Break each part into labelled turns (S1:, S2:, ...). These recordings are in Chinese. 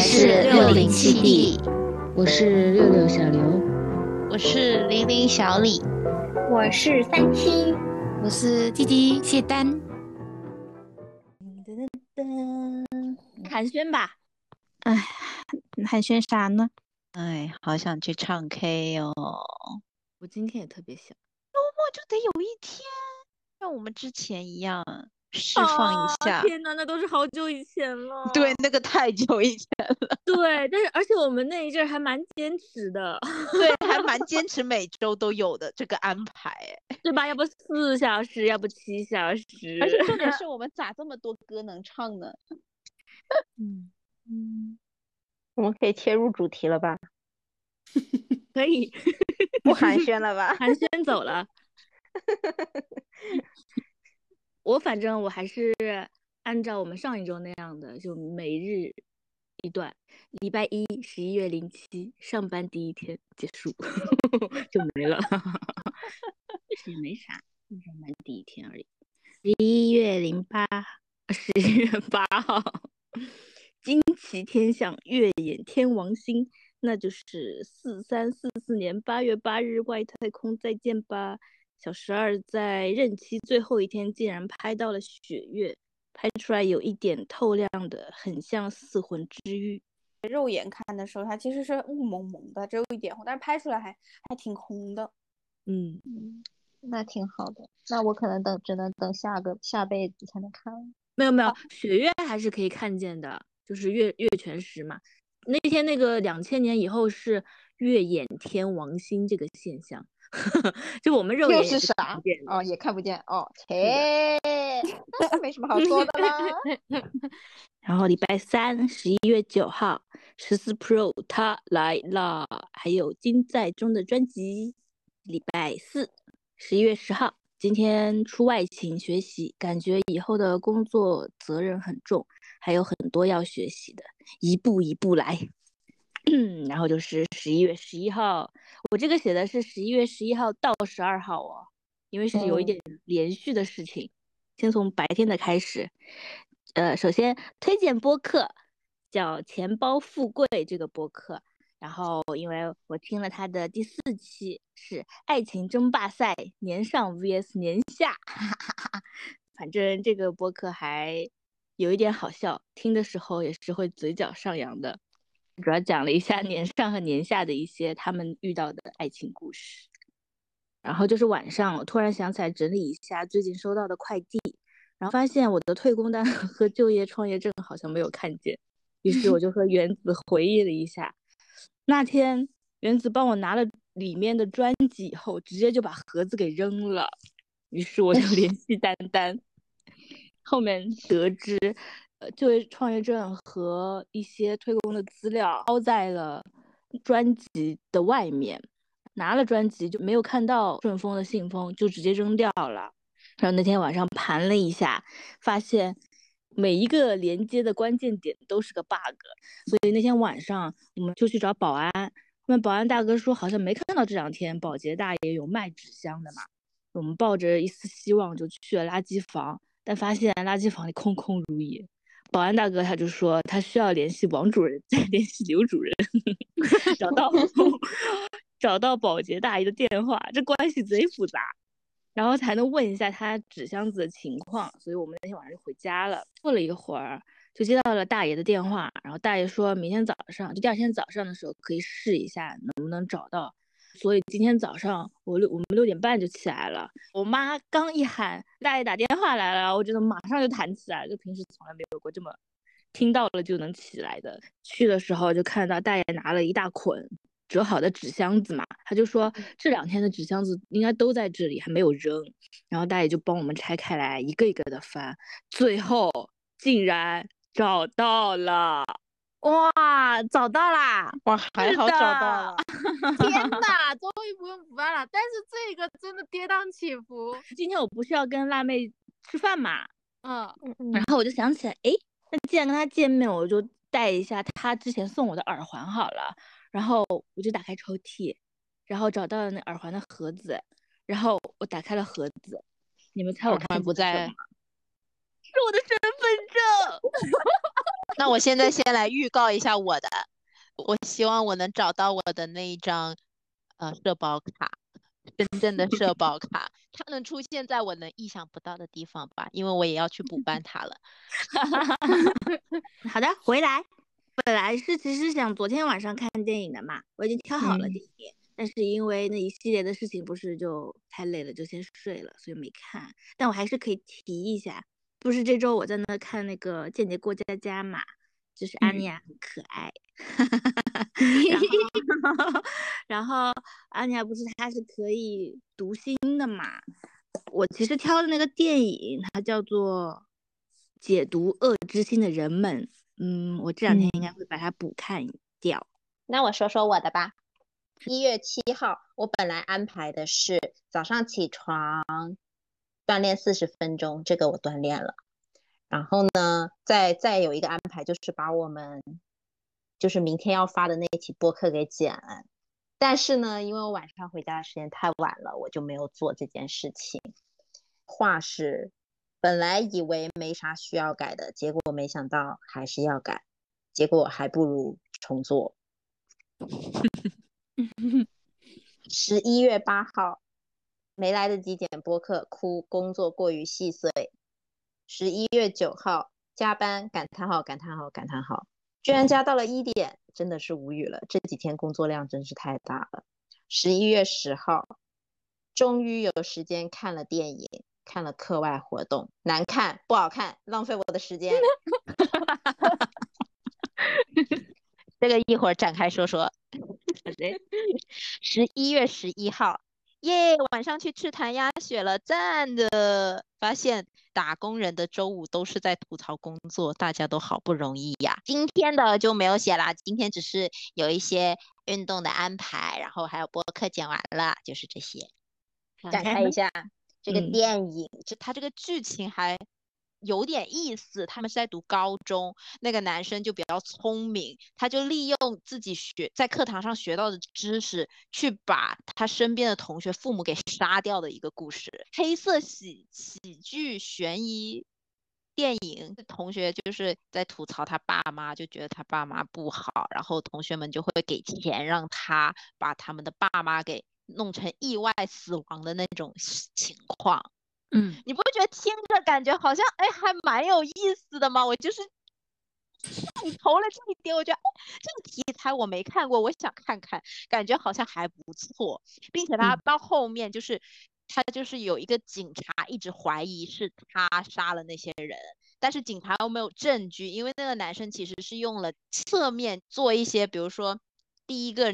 S1: 是六零七 D，
S2: 我是六六小刘，
S3: 我是零零小李，
S4: 我是三七，
S5: 我是弟弟谢丹。
S6: 噔噔噔，寒暄吧。
S5: 哎，寒暄啥呢？
S3: 哎，好想去唱 K 哦！
S6: 我今天也特别想，
S3: 周末就得有一天，像我们之前一样。释放一下！
S6: 天哪，那都是好久以前了。
S3: 对，那个太久以前了。
S6: 对，但是而且我们那一阵还蛮坚持的。
S3: 对，还蛮坚持每周都有的这个安排，
S6: 对吧？要不四小时，要不七小时。
S3: 而且重点是 我们咋这么多歌能唱呢？
S4: 嗯嗯，我们可以切入主题了吧？
S6: 可以，
S4: 不寒暄了吧？
S6: 寒暄走了。我反正我还是按照我们上一周那样的，就每日一段。礼拜一，十一月零七，上班第一天结束 就没了，也没啥，上班第一天而已。十一月零八，十一月八号，惊奇天象，月掩天王星，那就是四三四四年八月八日，外太空再见吧。小十二在任期最后一天，竟然拍到了雪月，拍出来有一点透亮的，很像四魂之玉。
S7: 肉眼看的时候，它其实是雾蒙蒙的，只有一点红，但是拍出来还还挺红的。
S6: 嗯
S4: 嗯，那挺好的。那我可能等只能等下个下辈子才能看。
S6: 没有没有，雪月还是可以看见的，就是月月全食嘛。那天那个两千年以后是月掩天王星这个现象。就我们肉眼
S4: 是啥？哦，也看不见哦。切，没什么好说的啦。
S6: 然后礼拜三，十一月九号，十四 Pro 它来了，还有金在中的专辑。礼拜四，十一月十号，今天出外勤学习，感觉以后的工作责任很重，还有很多要学习的，一步一步来。然后就是十一月十一号，我这个写的是十一月十一号到十二号哦，因为是有一点连续的事情。先从白天的开始，呃，首先推荐播客叫《钱包富贵》这个播客，然后因为我听了他的第四期是爱情争霸赛年上 vs 年下，哈哈哈，反正这个播客还有一点好笑，听的时候也是会嘴角上扬的。主要讲了一下年上和年下的一些他们遇到的爱情故事，然后就是晚上，我突然想起来整理一下最近收到的快递，然后发现我的退工单 和就业创业证好像没有看见，于是我就和原子回忆了一下，那天原子帮我拿了里面的专辑以后，直接就把盒子给扔了，于是我就 联系丹丹，后面得知。呃，就业创业证和一些退工的资料包在了专辑的外面，拿了专辑就没有看到顺丰的信封，就直接扔掉了。然后那天晚上盘了一下，发现每一个连接的关键点都是个 bug，所以那天晚上我们就去找保安，那保安大哥说好像没看到这两天保洁大爷有卖纸箱的嘛，我们抱着一丝希望就去了垃圾房，但发现垃圾房里空空如也。保安大哥他就说他需要联系王主任，再联系刘主任，找到 找到保洁大爷的电话，这关系贼复杂，然后才能问一下他纸箱子的情况。所以我们那天晚上就回家了，过了一会儿就接到了大爷的电话，然后大爷说明天早上就第二天早上的时候可以试一下能不能找到。所以今天早上我六我们六点半就起来了。我妈刚一喊大爷打电话来了，我真的马上就弹起来，就平时从来没有过这么听到了就能起来的。去的时候就看到大爷拿了一大捆折好的纸箱子嘛，他就说这两天的纸箱子应该都在这里，还没有扔。然后大爷就帮我们拆开来，一个一个的翻，最后竟然找到了。
S5: 哇，找到啦！
S4: 哇，还好找到了！
S5: 天 哪，终于不用补办了。但是这个真的跌宕起伏。
S6: 今天我不是要跟辣妹吃饭嘛？
S5: 嗯，
S6: 然后我就想起来，哎，那既然跟她见面，我就带一下她之前送我的耳环好了。然后我就打开抽屉，然后找到了那耳环的盒子，然后我打开了盒子，你们猜我看
S3: 不在？
S6: 是我的身份证。
S3: 那我现在先来预告一下我的，我希望我能找到我的那一张呃社保卡，真正的社保卡，它能出现在我能意想不到的地方吧？因为我也要去补办它了。
S6: 好的，回来。本来是其实想昨天晚上看电影的嘛，我已经挑好了电影，但是因为那一系列的事情，不是就太累了，就先睡了，所以没看。但我还是可以提一下，不是这周我在那看那个《间谍过家家》嘛，就是安妮亚很可爱，然后 然后安妮亚不是她是可以读心的嘛？我其实挑的那个电影，它叫做《解读恶之心的人们》。嗯，我这两天应该会把它补看掉。
S4: 那我说说我的吧。一月七号，我本来安排的是早上起床锻炼四十分钟，这个我锻炼了。然后呢，再再有一个安排就是把我们就是明天要发的那期播客给剪。但是呢，因为我晚上回家的时间太晚了，我就没有做这件事情。话是。本来以为没啥需要改的，结果没想到还是要改，结果还不如重做。十一月八号没来得及剪播客，哭，工作过于细碎。十一月九号加班，感叹号感叹号感叹号，居然加到了一点，真的是无语了。这几天工作量真是太大了。十一月十号终于有时间看了电影。看了课外活动，难看不好看，浪费我的时间。
S3: 这个一会儿展开说说。十一月十一号，耶，晚上去吃谭鸭血了，赞的。发现打工人的周五都是在吐槽工作，大家都好不容易呀。今天的就没有写啦，今天只是有一些运动的安排，然后还有播客剪完了，就是这些。
S4: 展开一下。这个电影，
S3: 就他这个剧情还有点意思。他们是在读高中，那个男生就比较聪明，他就利用自己学在课堂上学到的知识，去把他身边的同学父母给杀掉的一个故事。黑色喜喜剧悬疑电影，同学就是在吐槽他爸妈，就觉得他爸妈不好，然后同学们就会给钱让他把他们的爸妈给。弄成意外死亡的那种情况，
S6: 嗯，
S3: 你不觉听着感觉好像哎还蛮有意思的嘛？我就是你投了这一点，我觉得哎这个题材我没看过，我想看看，感觉好像还不错，并且他到后面就是他就是有一个警察一直怀疑是他杀了那些人，但是警察又没有证据，因为那个男生其实是用了侧面做一些，比如说第一个。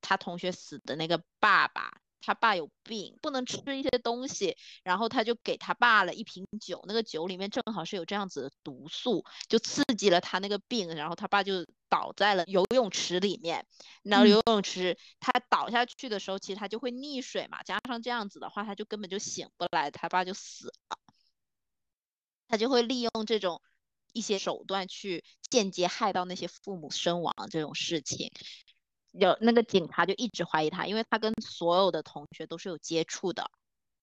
S3: 他同学死的那个爸爸，他爸有病，不能吃一些东西，然后他就给他爸了一瓶酒，那个酒里面正好是有这样子的毒素，就刺激了他那个病，然后他爸就倒在了游泳池里面。然后游泳池他倒下去的时候，其实他就会溺水嘛，加上这样子的话，他就根本就醒不来，他爸就死了。他就会利用这种一些手段去间接害到那些父母身亡这种事情。有那个警察就一直怀疑他，因为他跟所有的同学都是有接触的，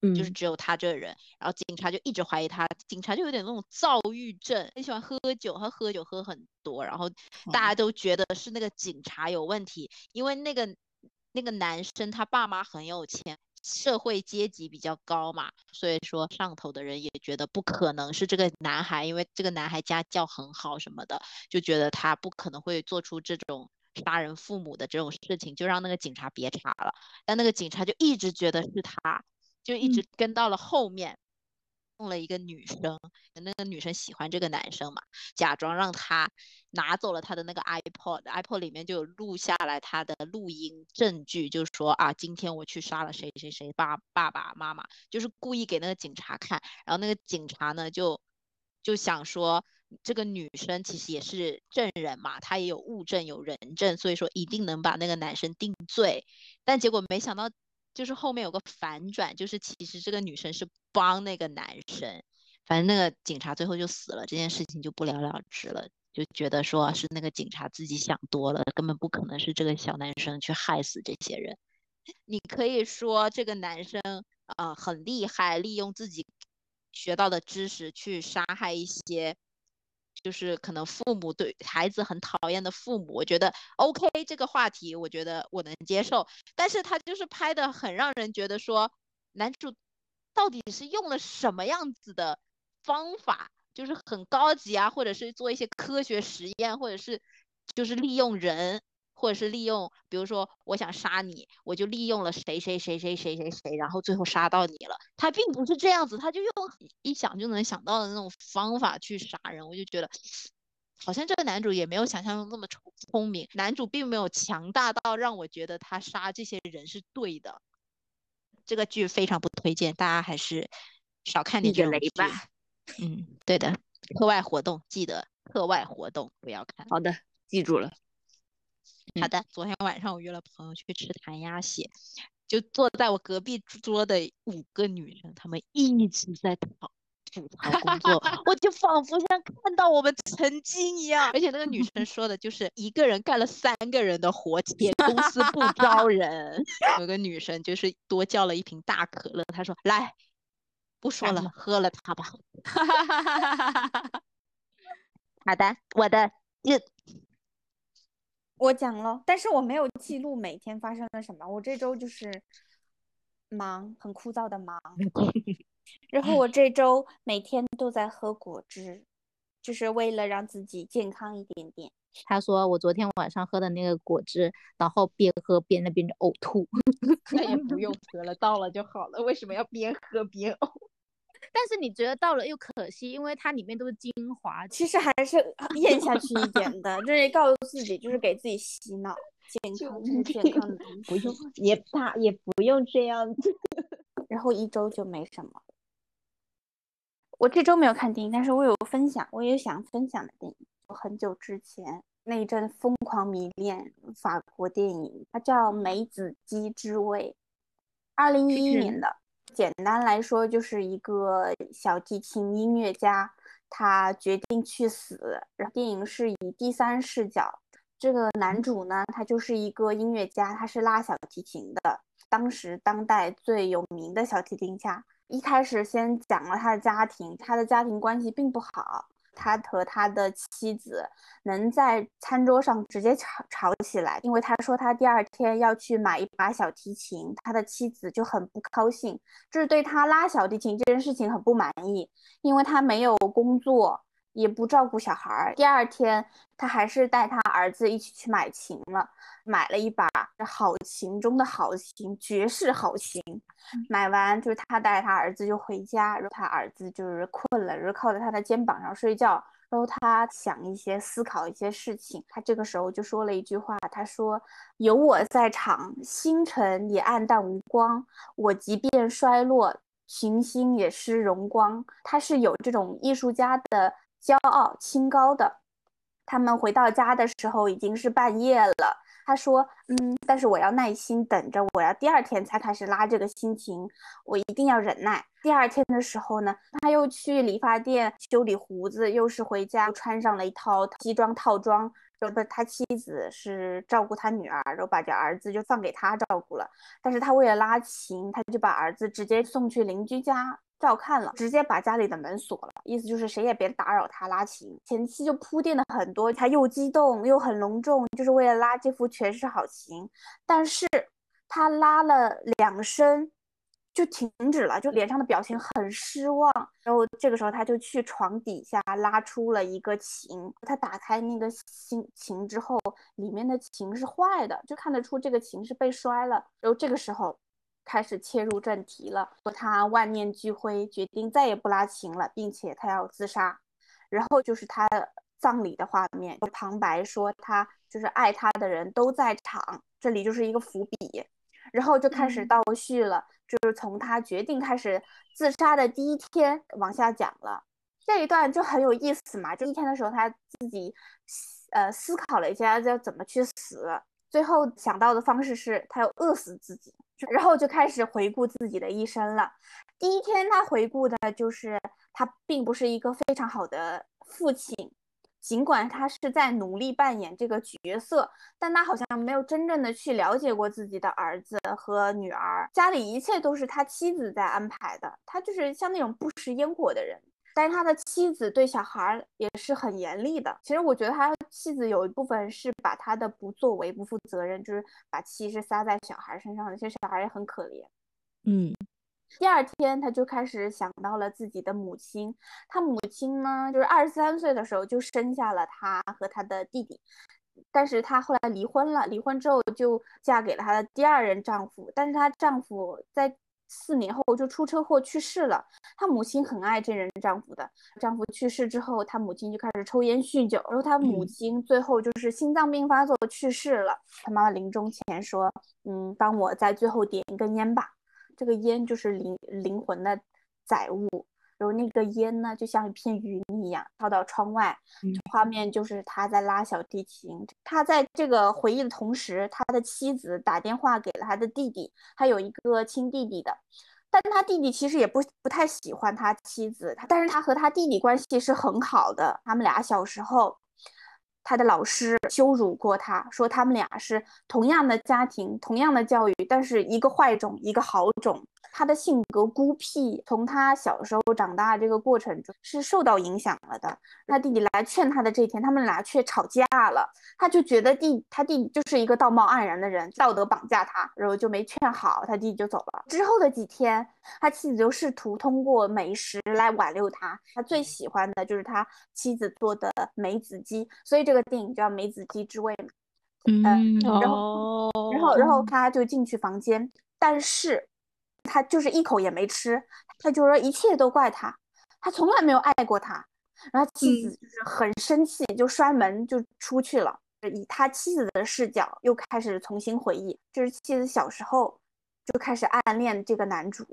S6: 嗯，
S3: 就是只有他这个人，然后警察就一直怀疑他，警察就有点那种躁郁症，很喜欢喝酒，他喝酒喝很多，然后大家都觉得是那个警察有问题，因为那个那个男生他爸妈很有钱，社会阶级比较高嘛，所以说上头的人也觉得不可能是这个男孩，因为这个男孩家教很好什么的，就觉得他不可能会做出这种。杀人父母的这种事情，就让那个警察别查了。但那个警察就一直觉得是他，就一直跟到了后面，弄了一个女生，那个女生喜欢这个男生嘛，假装让他拿走了他的那个 iPod，iPod 里面就有录下来他的录音证据，就是说啊，今天我去杀了谁谁谁爸爸爸妈妈，就是故意给那个警察看。然后那个警察呢，就就想说。这个女生其实也是证人嘛，她也有物证有人证，所以说一定能把那个男生定罪。但结果没想到，就是后面有个反转，就是其实这个女生是帮那个男生，反正那个警察最后就死了，这件事情就不了了之了，就觉得说是那个警察自己想多了，根本不可能是这个小男生去害死这些人。你可以说这个男生呃很厉害，利用自己学到的知识去杀害一些。就是可能父母对孩子很讨厌的父母，我觉得 OK 这个话题，我觉得我能接受。但是他就是拍的很让人觉得说，男主到底是用了什么样子的方法，就是很高级啊，或者是做一些科学实验，或者是就是利用人。或者是利用，比如说我想杀你，我就利用了谁谁谁谁谁谁谁，然后最后杀到你了。他并不是这样子，他就用一想就能想到的那种方法去杀人。我就觉得，好像这个男主也没有想象中那么聪聪明。男主并没有强大到让我觉得他杀这些人是对的。这个剧非常不推荐，大家还是少看点这种剧吧。嗯，对的，课外活动记得课外活动不要看。
S6: 好的，记住了。
S3: 好的，昨天晚上我约了朋友去吃谭鸭血，就坐在我隔壁桌的五个女生，她们一直在讨吐槽工作，我就仿佛像看到我们曾经一样。而且那个女生 说的就是一个人干了三个人的活，且公司不招人。有个女生就是多叫了一瓶大可乐，她说：“来，不说了，喝了它吧。”好的，我的就。
S7: 我讲了，但是我没有记录每天发生了什么。我这周就是忙，很枯燥的忙。然后我这周每天都在喝果汁，就是为了让自己健康一点点。
S2: 他说我昨天晚上喝的那个果汁，然后边喝边那边呕吐。
S3: 那也不用喝了，倒了就好了。为什么要边喝边呕？
S5: 但是你觉得到了又可惜，因为它里面都是精华，
S7: 其实还是咽下去一点的。就是 告诉自己，就是给自己洗脑，健康是 健康的东西，
S4: 不用也他也不用这样子。
S7: 然后一周就没什么。我这周没有看电影，但是我有分享，我有想分享的电影。我很久之前那一阵疯狂迷恋法国电影，它叫《梅子鸡之味》，二零一一年的。简单来说，就是一个小提琴音乐家，他决定去死。然后电影是以第三视角，这个男主呢，他就是一个音乐家，他是拉小提琴的，当时当代最有名的小提琴家。一开始先讲了他的家庭，他的家庭关系并不好。他和他的妻子能在餐桌上直接吵吵起来，因为他说他第二天要去买一把小提琴，他的妻子就很不高兴，就是对他拉小提琴这件事情很不满意，因为他没有工作。也不照顾小孩儿。第二天，他还是带他儿子一起去买琴了，买了一把好琴中的好琴，绝世好琴。买完，就是他带他儿子就回家，然后他儿子就是困了，然后靠在他的肩膀上睡觉。然后他想一些，思考一些事情。他这个时候就说了一句话，他说：“有我在场，星辰也暗淡无光；我即便衰落，群星也失荣光。”他是有这种艺术家的。骄傲清高的，他们回到家的时候已经是半夜了。他说：“嗯，但是我要耐心等着，我要第二天才开始拉这个心情，我一定要忍耐。”第二天的时候呢，他又去理发店修理胡子，又是回家穿上了一套西装套装。然后他妻子是照顾他女儿，然后把这儿子就放给他照顾了。但是他为了拉琴，他就把儿子直接送去邻居家。照看了，直接把家里的门锁了，意思就是谁也别打扰他拉琴。前期就铺垫的很多，他又激动又很隆重，就是为了拉这副全是好琴。但是他拉了两声就停止了，就脸上的表情很失望。然后这个时候他就去床底下拉出了一个琴，他打开那个新琴之后，里面的琴是坏的，就看得出这个琴是被摔了。然后这个时候。开始切入正题了，说他万念俱灰，决定再也不拉琴了，并且他要自杀。然后就是他葬礼的画面，旁白说他就是爱他的人都在场，这里就是一个伏笔。然后就开始倒叙了，就是从他决定开始自杀的第一天往下讲了。这一段就很有意思嘛，就一天的时候他自己呃思考了一下要怎么去死，最后想到的方式是他要饿死自己。然后就开始回顾自己的一生了。第一天，他回顾的就是他并不是一个非常好的父亲，尽管他是在努力扮演这个角色，但他好像没有真正的去了解过自己的儿子和女儿。家里一切都是他妻子在安排的，他就是像那种不食烟火的人。但是他的妻子对小孩儿也是很严厉的。其实我觉得他妻子有一部分是把他的不作为、不负责任，就是把气是撒在小孩身上的。其实小孩也很可怜。
S6: 嗯，
S7: 第二天他就开始想到了自己的母亲。他母亲呢，就是二十三岁的时候就生下了他和他的弟弟。但是他后来离婚了，离婚之后就嫁给了她的第二任丈夫。但是她丈夫在四年后就出车祸去世了。她母亲很爱这任丈夫的，丈夫去世之后，她母亲就开始抽烟酗酒。然后她母亲最后就是心脏病发作去世了。她妈妈临终前说：“嗯，帮我在最后点一根烟吧，这个烟就是灵灵魂的载物。”然后那个烟呢，就像一片云一样飘到窗外，画面就是他在拉小提琴。他在这个回忆的同时，他的妻子打电话给了他的弟弟，他有一个亲弟弟的，但他弟弟其实也不不太喜欢他妻子，但是他和他弟弟关系是很好的。他们俩小时候，他的老师羞辱过他，说他们俩是同样的家庭，同样的教育，但是一个坏种，一个好种。他的性格孤僻，从他小时候长大这个过程中是受到影响了的。他弟弟来劝他的这一天，他们俩却吵架了。他就觉得弟他弟弟就是一个道貌岸然的人，道德绑架他，然后就没劝好，他弟弟就走了。之后的几天，他妻子就试图通过美食来挽留他。他最喜欢的就是他妻子做的梅子鸡，所以这电影叫《梅子鸡之味》嘛。
S6: 嗯，
S7: 然后，然后，然后他就进去房间，但是。他就是一口也没吃，他就说一切都怪他，他从来没有爱过他。然后妻子就是很生气，就摔门就出去了。以他妻子的视角，又开始重新回忆，就是妻子小时候就开始暗恋这个男主。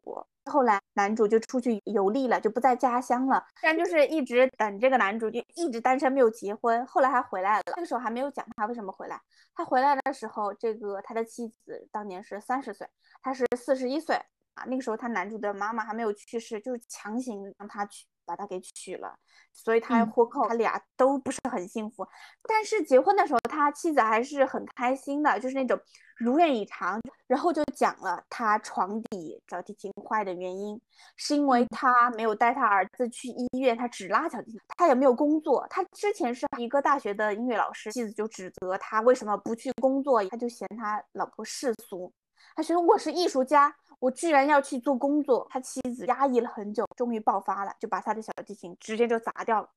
S7: 后来男主就出去游历了，就不在家乡了。虽然就是一直等这个男主，就一直单身没有结婚。后来还回来了，那个时候还没有讲他为什么回来。他回来的时候，这个他的妻子当年是三十岁，他是四十一岁。啊，那个时候他男主的妈妈还没有去世，就是强行让他去，把他给娶了，所以他婚后他俩都不是很幸福。但是结婚的时候，他妻子还是很开心的，就是那种如愿以偿。然后就讲了他床底小提琴坏的原因，是因为他没有带他儿子去医院，他只拉小提琴，他也没有工作。他之前是一个大学的音乐老师，妻子就指责他为什么不去工作，他就嫌他老婆世俗，他说我是艺术家。我居然要去做工作，他妻子压抑了很久，终于爆发了，就把他的小提琴直接就砸掉了。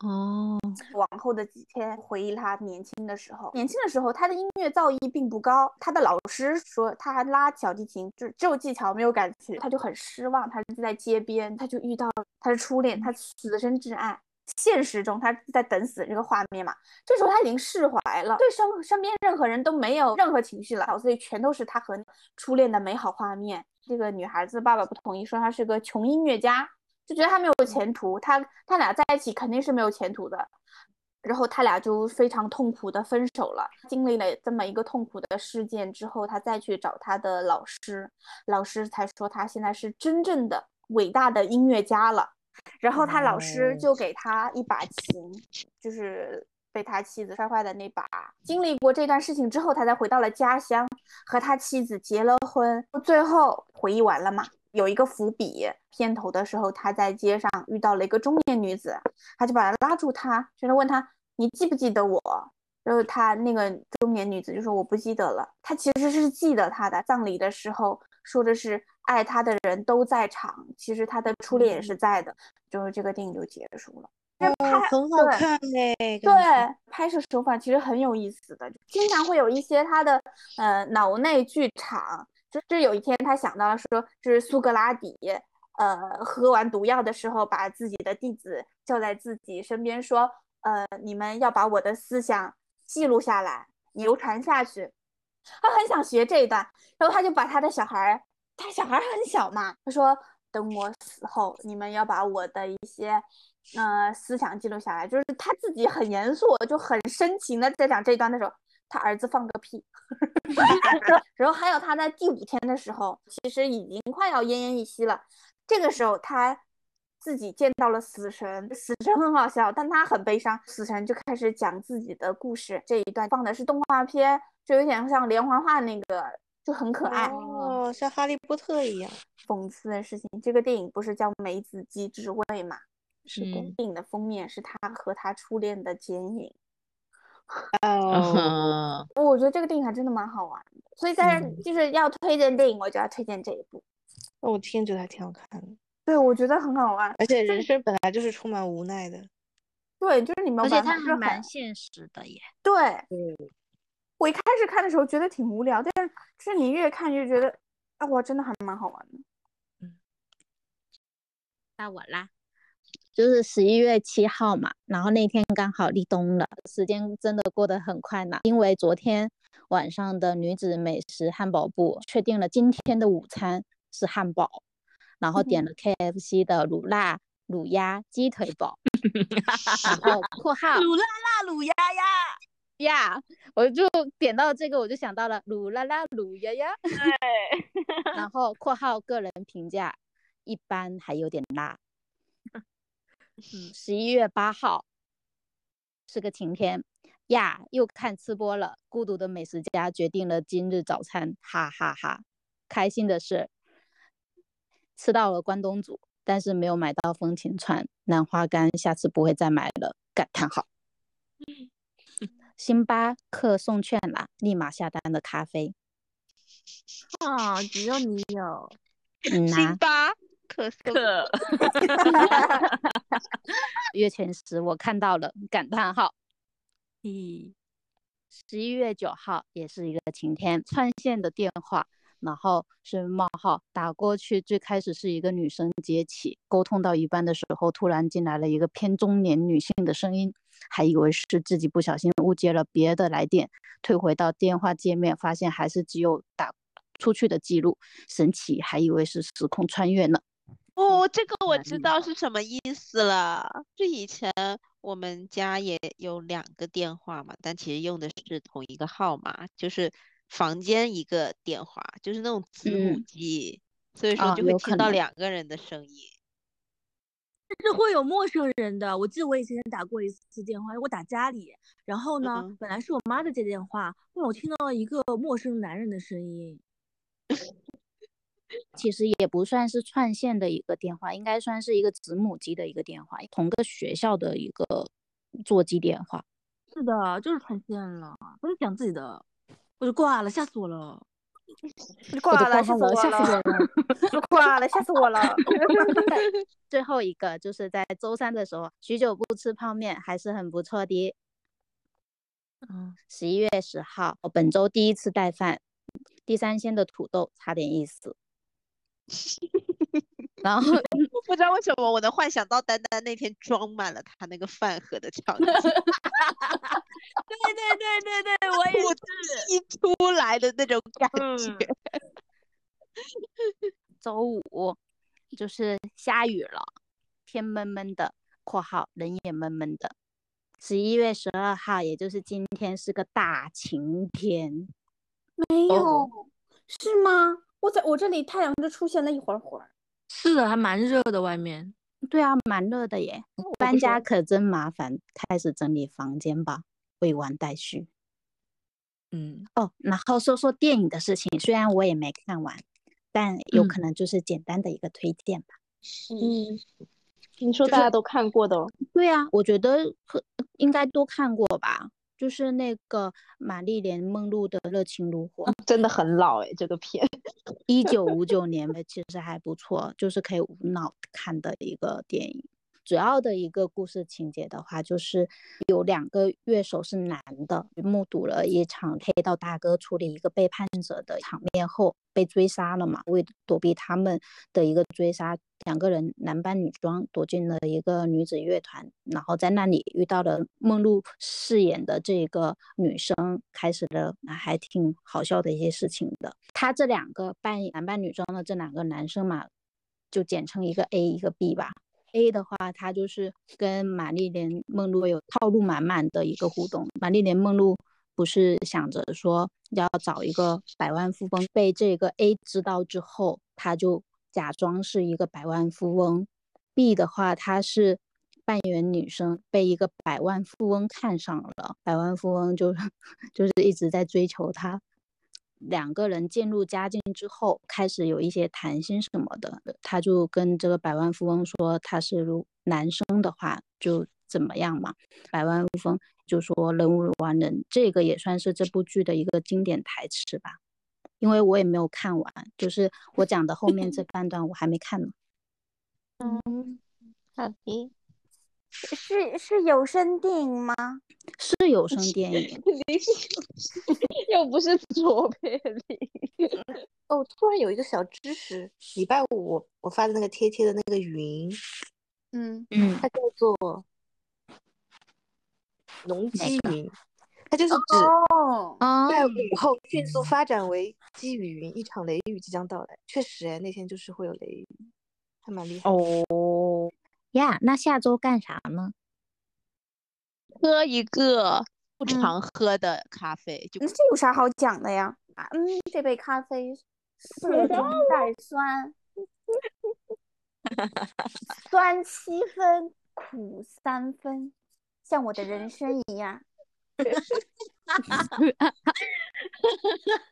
S6: 哦，
S7: 往后的几天回忆他年轻的时候，年轻的时候他的音乐造诣并不高，他的老师说他还拉小提琴就是只有技巧没有感情，他就很失望。他就在街边，他就遇到他的初恋，他此生挚爱。现实中他在等死这个画面嘛，这时候他已经释怀了，对身身边任何人都没有任何情绪了，脑子里全都是他和初恋的美好画面。这个女孩子爸爸不同意，说他是个穷音乐家，就觉得他没有前途，他他俩在一起肯定是没有前途的。然后他俩就非常痛苦的分手了。经历了这么一个痛苦的事件之后，他再去找他的老师，老师才说他现在是真正的伟大的音乐家了。然后他老师就给他一把琴，就是被他妻子摔坏的那把。经历过这段事情之后，他才回到了家乡，和他妻子结了婚。最后回忆完了嘛，有一个伏笔。片头的时候，他在街上遇到了一个中年女子，他就把她拉住，他就是问他：“你记不记得我？”然后他那个中年女子就说：“我不记得了。”他其实是记得他的。葬礼的时候说的是。爱他的人都在场，其实他的初恋也是在的，就是这个电影就结束了。
S1: 哦，很好看哎，
S7: 对，拍摄手法其实很有意思的，经常会有一些他的呃脑内剧场。就是有一天他想到了说，就是苏格拉底，呃，喝完毒药的时候，把自己的弟子叫在自己身边说，呃，你们要把我的思想记录下来，流传下去。他很想学这一段，然后他就把他的小孩。他小孩很小嘛，他说等我死后，你们要把我的一些呃思想记录下来。就是他自己很严肃，就很深情的在讲这一段的时候，他儿子放个屁。然后还有他在第五天的时候，其实已经快要奄奄一息了。这个时候他自己见到了死神，死神很好笑，但他很悲伤。死神就开始讲自己的故事。这一段放的是动画片，就有点像连环画那个。就很可爱
S1: 哦，像哈利波特一样。
S7: 讽刺的事情，这个电影不是叫《梅子鸡之味》吗？是的，
S3: 嗯
S7: 电影的封面是他和他初恋的剪影。
S1: 哦，
S3: 嗯
S7: 我觉得这个电影还真的蛮好玩的，所以在
S1: 嗯
S7: 就是要推荐电影，我就要推荐这一部。
S1: 那我听觉得还挺好看的，
S7: 对，我觉得很好玩，
S1: 而且人生本来就是充满无奈的。
S7: 对，就是你没有
S2: 而且它还蛮现实的耶。
S7: 对。
S1: 嗯，
S7: 我一开始看的时候觉得挺无聊，但是就是你越看越觉得，啊，哇，真的还蛮好玩的。
S2: 嗯到我啦，就是十一月七号嘛，然后那天刚好立冬了，时间真的过得很快呢。因为昨天晚上的女子美食汉堡部确定了今天的午餐是汉堡，然后点了 KFC 的卤辣卤鸭鸡腿堡，然后括号
S6: 卤辣辣卤鸭鸭，
S2: 呀，我就点到这个，我就想到了鲁啦啦鲁呀呀，
S6: 对，
S2: 然后括号个人评价一般，还有点辣。嗯，十一月八号是个晴天呀，又看吃播了。孤独的美食家决定了今日早餐，哈哈哈开心的是吃到了关东煮，但是没有买到风情串、南花干，下次不会再买了，感叹号。星巴克送券啦，立马下单的咖啡。
S5: 啊，只有你有。
S2: 嗯呐、
S3: 星巴克送
S6: 可
S2: 月全食我看到了，感叹号。
S6: 咦，
S2: 十一月九号也是一个晴天，串线的电话，然后是冒号打过去，最开始是一个女生接起，沟通到一半的时候，突然进来了一个偏中年女性的声音，还以为是自己不小心误接了别的来电，退回到电话界面，发现还是只有打出去的记录，神奇，还以为是时空穿越呢。
S3: 哦，这个我知道是什么意思了。就以前我们家也有两个电话嘛，但其实用的是同一个号码，就是房间一个电话，就是那种子母
S2: 嗯
S3: 机，所以说
S2: 啊
S3: 就会听到两个人的声音。
S6: 是会有陌生人的。我记得我以前打过一次电话，我打家里，然后呢，
S3: 嗯
S6: 本来是我妈在接电话，后来我听到了一个陌生男人的声音。
S2: 其实也不算是串线的一个电话，应该算是一个子母机的一个电话，同个学校的一个座机电话。
S6: 是的，就是串线了，不是讲自己的，我就挂了，吓死我了。
S7: 挂了，吓死
S2: 我
S7: 了！
S2: 了！
S7: 挂了，吓死我了！
S2: 最后一个就是在周三的时候，许久不吃泡面，还是很不错的。
S6: 嗯，
S2: 十一月十号，我本周第一次带饭，第三鲜的土豆差点意思。然后
S3: 不知道为什么我能幻想到丹丹那天装满了他那个饭盒的场景，
S6: 对对对对对，我也是。
S3: 一出来的那种感
S6: 嗯
S3: 觉。
S2: 周五就是下雨了，天闷闷的（括号人也闷闷的）。十一月十二号，也就是今天是个大晴天。
S7: 没有，是吗？我在我这里太阳就出现了一会儿会儿。
S6: 是的，还蛮热的，外面。
S2: 对啊，蛮热的耶。搬家可真麻烦，开始整理房间吧，未完待续。
S6: 嗯，
S2: 哦，然后说说电影的事情，虽然我也没看完，但有
S6: 嗯
S2: 可能就是简单的一个推荐吧。
S4: 嗯，你说大家都看过的哦，
S2: 对啊，我觉得可应该都看过吧。就是那个玛丽莲梦露的《热情如火》，
S4: 真的很老哎，这个片。
S2: 一九五九年的，其实还不错，就是可以无脑看的一个电影。主要的一个故事情节的话，就是有两个乐手是男的，目睹了一场黑道大哥处理一个背叛者的场面后被追杀了嘛。为躲避他们的一个追杀，两个人男扮女装躲进了一个女子乐团，然后在那里遇到了梦露饰演的这个女生，开始了还挺好笑的一些事情的。他这两个扮男扮女装的这两个男生嘛，就简称一个 A 一个 B 吧。A 的话，他就是跟玛丽莲梦露有套路满满的一个互动。玛丽莲梦露不是想着说要找一个百万富翁，被这个 A 知道之后，他就假装是一个百万富翁。B 的话，他是扮演女生，被一个百万富翁看上了，百万富翁就 就是一直在追求她。两个人渐入佳境之后，开始有一些谈心什么的，他就跟这个百万富翁说，他是如男生的话就怎么样嘛。百万富翁就说人无完人，这个也算是这部剧的一个经典台词吧。因为我也没有看完，就是我讲的后面这半段我还没看呢。
S4: 嗯，好的。
S7: 是是有声电影吗？
S2: 是有声电影，
S4: 又不是左贝里。
S1: 哦，突然有一个小知识，礼拜五我我发的那个贴贴的那个云，
S7: 嗯，
S2: 嗯，
S1: 它叫做农机云，它就是指在午后迅速发展为积雨云，一场雷雨即将到来。确实，哎，那天就是会有雷雨，还蛮厉害。
S2: 哦呀，那下周干啥呢？
S3: 喝一个不
S7: 嗯
S3: 常喝的咖啡，就
S7: 这有啥好讲的呀？啊，嗯，这杯咖啡是中带酸，酸七分，苦三分，像我的人生一样。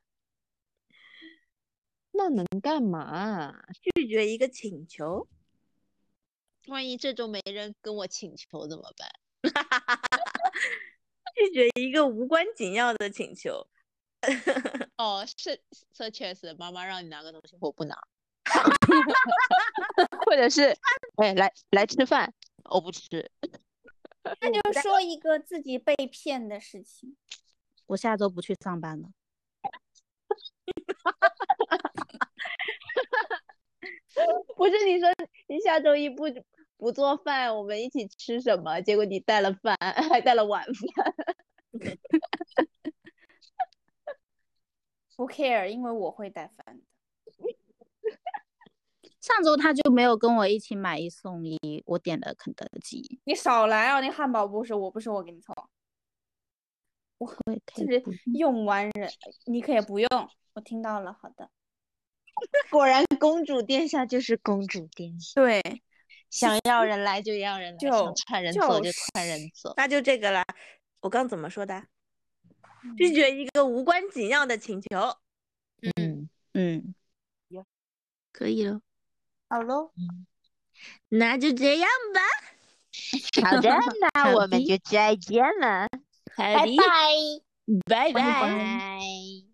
S3: 那能干嘛？
S6: 拒绝一个请求，
S3: 万一这周没人跟我请求怎么办？
S6: 拒绝一个无关紧要的请求。
S3: 哦，是 such as，妈妈让你拿个东西，我不拿，或者是，哎，来来吃饭，我不吃。
S7: 那就说一个自己被骗的事情。
S2: 我下周不去上班了。
S4: 不是你说你下周一不不做饭，我们一起吃什么？结果你带了饭，还带了晚饭。
S7: 不 care，因为我会带饭的。
S2: 上周他就没有跟我一起买一送一，我点了肯德基，
S7: 你少来啊！那汉堡不是我，不是我给你凑，
S2: 我也可
S7: 就是
S2: 用
S7: 用完人，你可以不用。我听到了，好的。
S4: 果然，公主殿下就是公主殿下，
S7: 对，
S4: 想要人来就让人来，
S7: 就
S4: 想串人走
S7: 就
S4: 就串人走。
S6: 那就这个啦。我刚怎么说的？拒绝一个无关紧要的请求。
S2: 嗯嗯，
S6: 可以了，
S7: 好喽，
S6: 那就这样吧。
S3: 好的，那我们就再见了，
S7: 拜。
S6: 拜拜。
S3: 拜。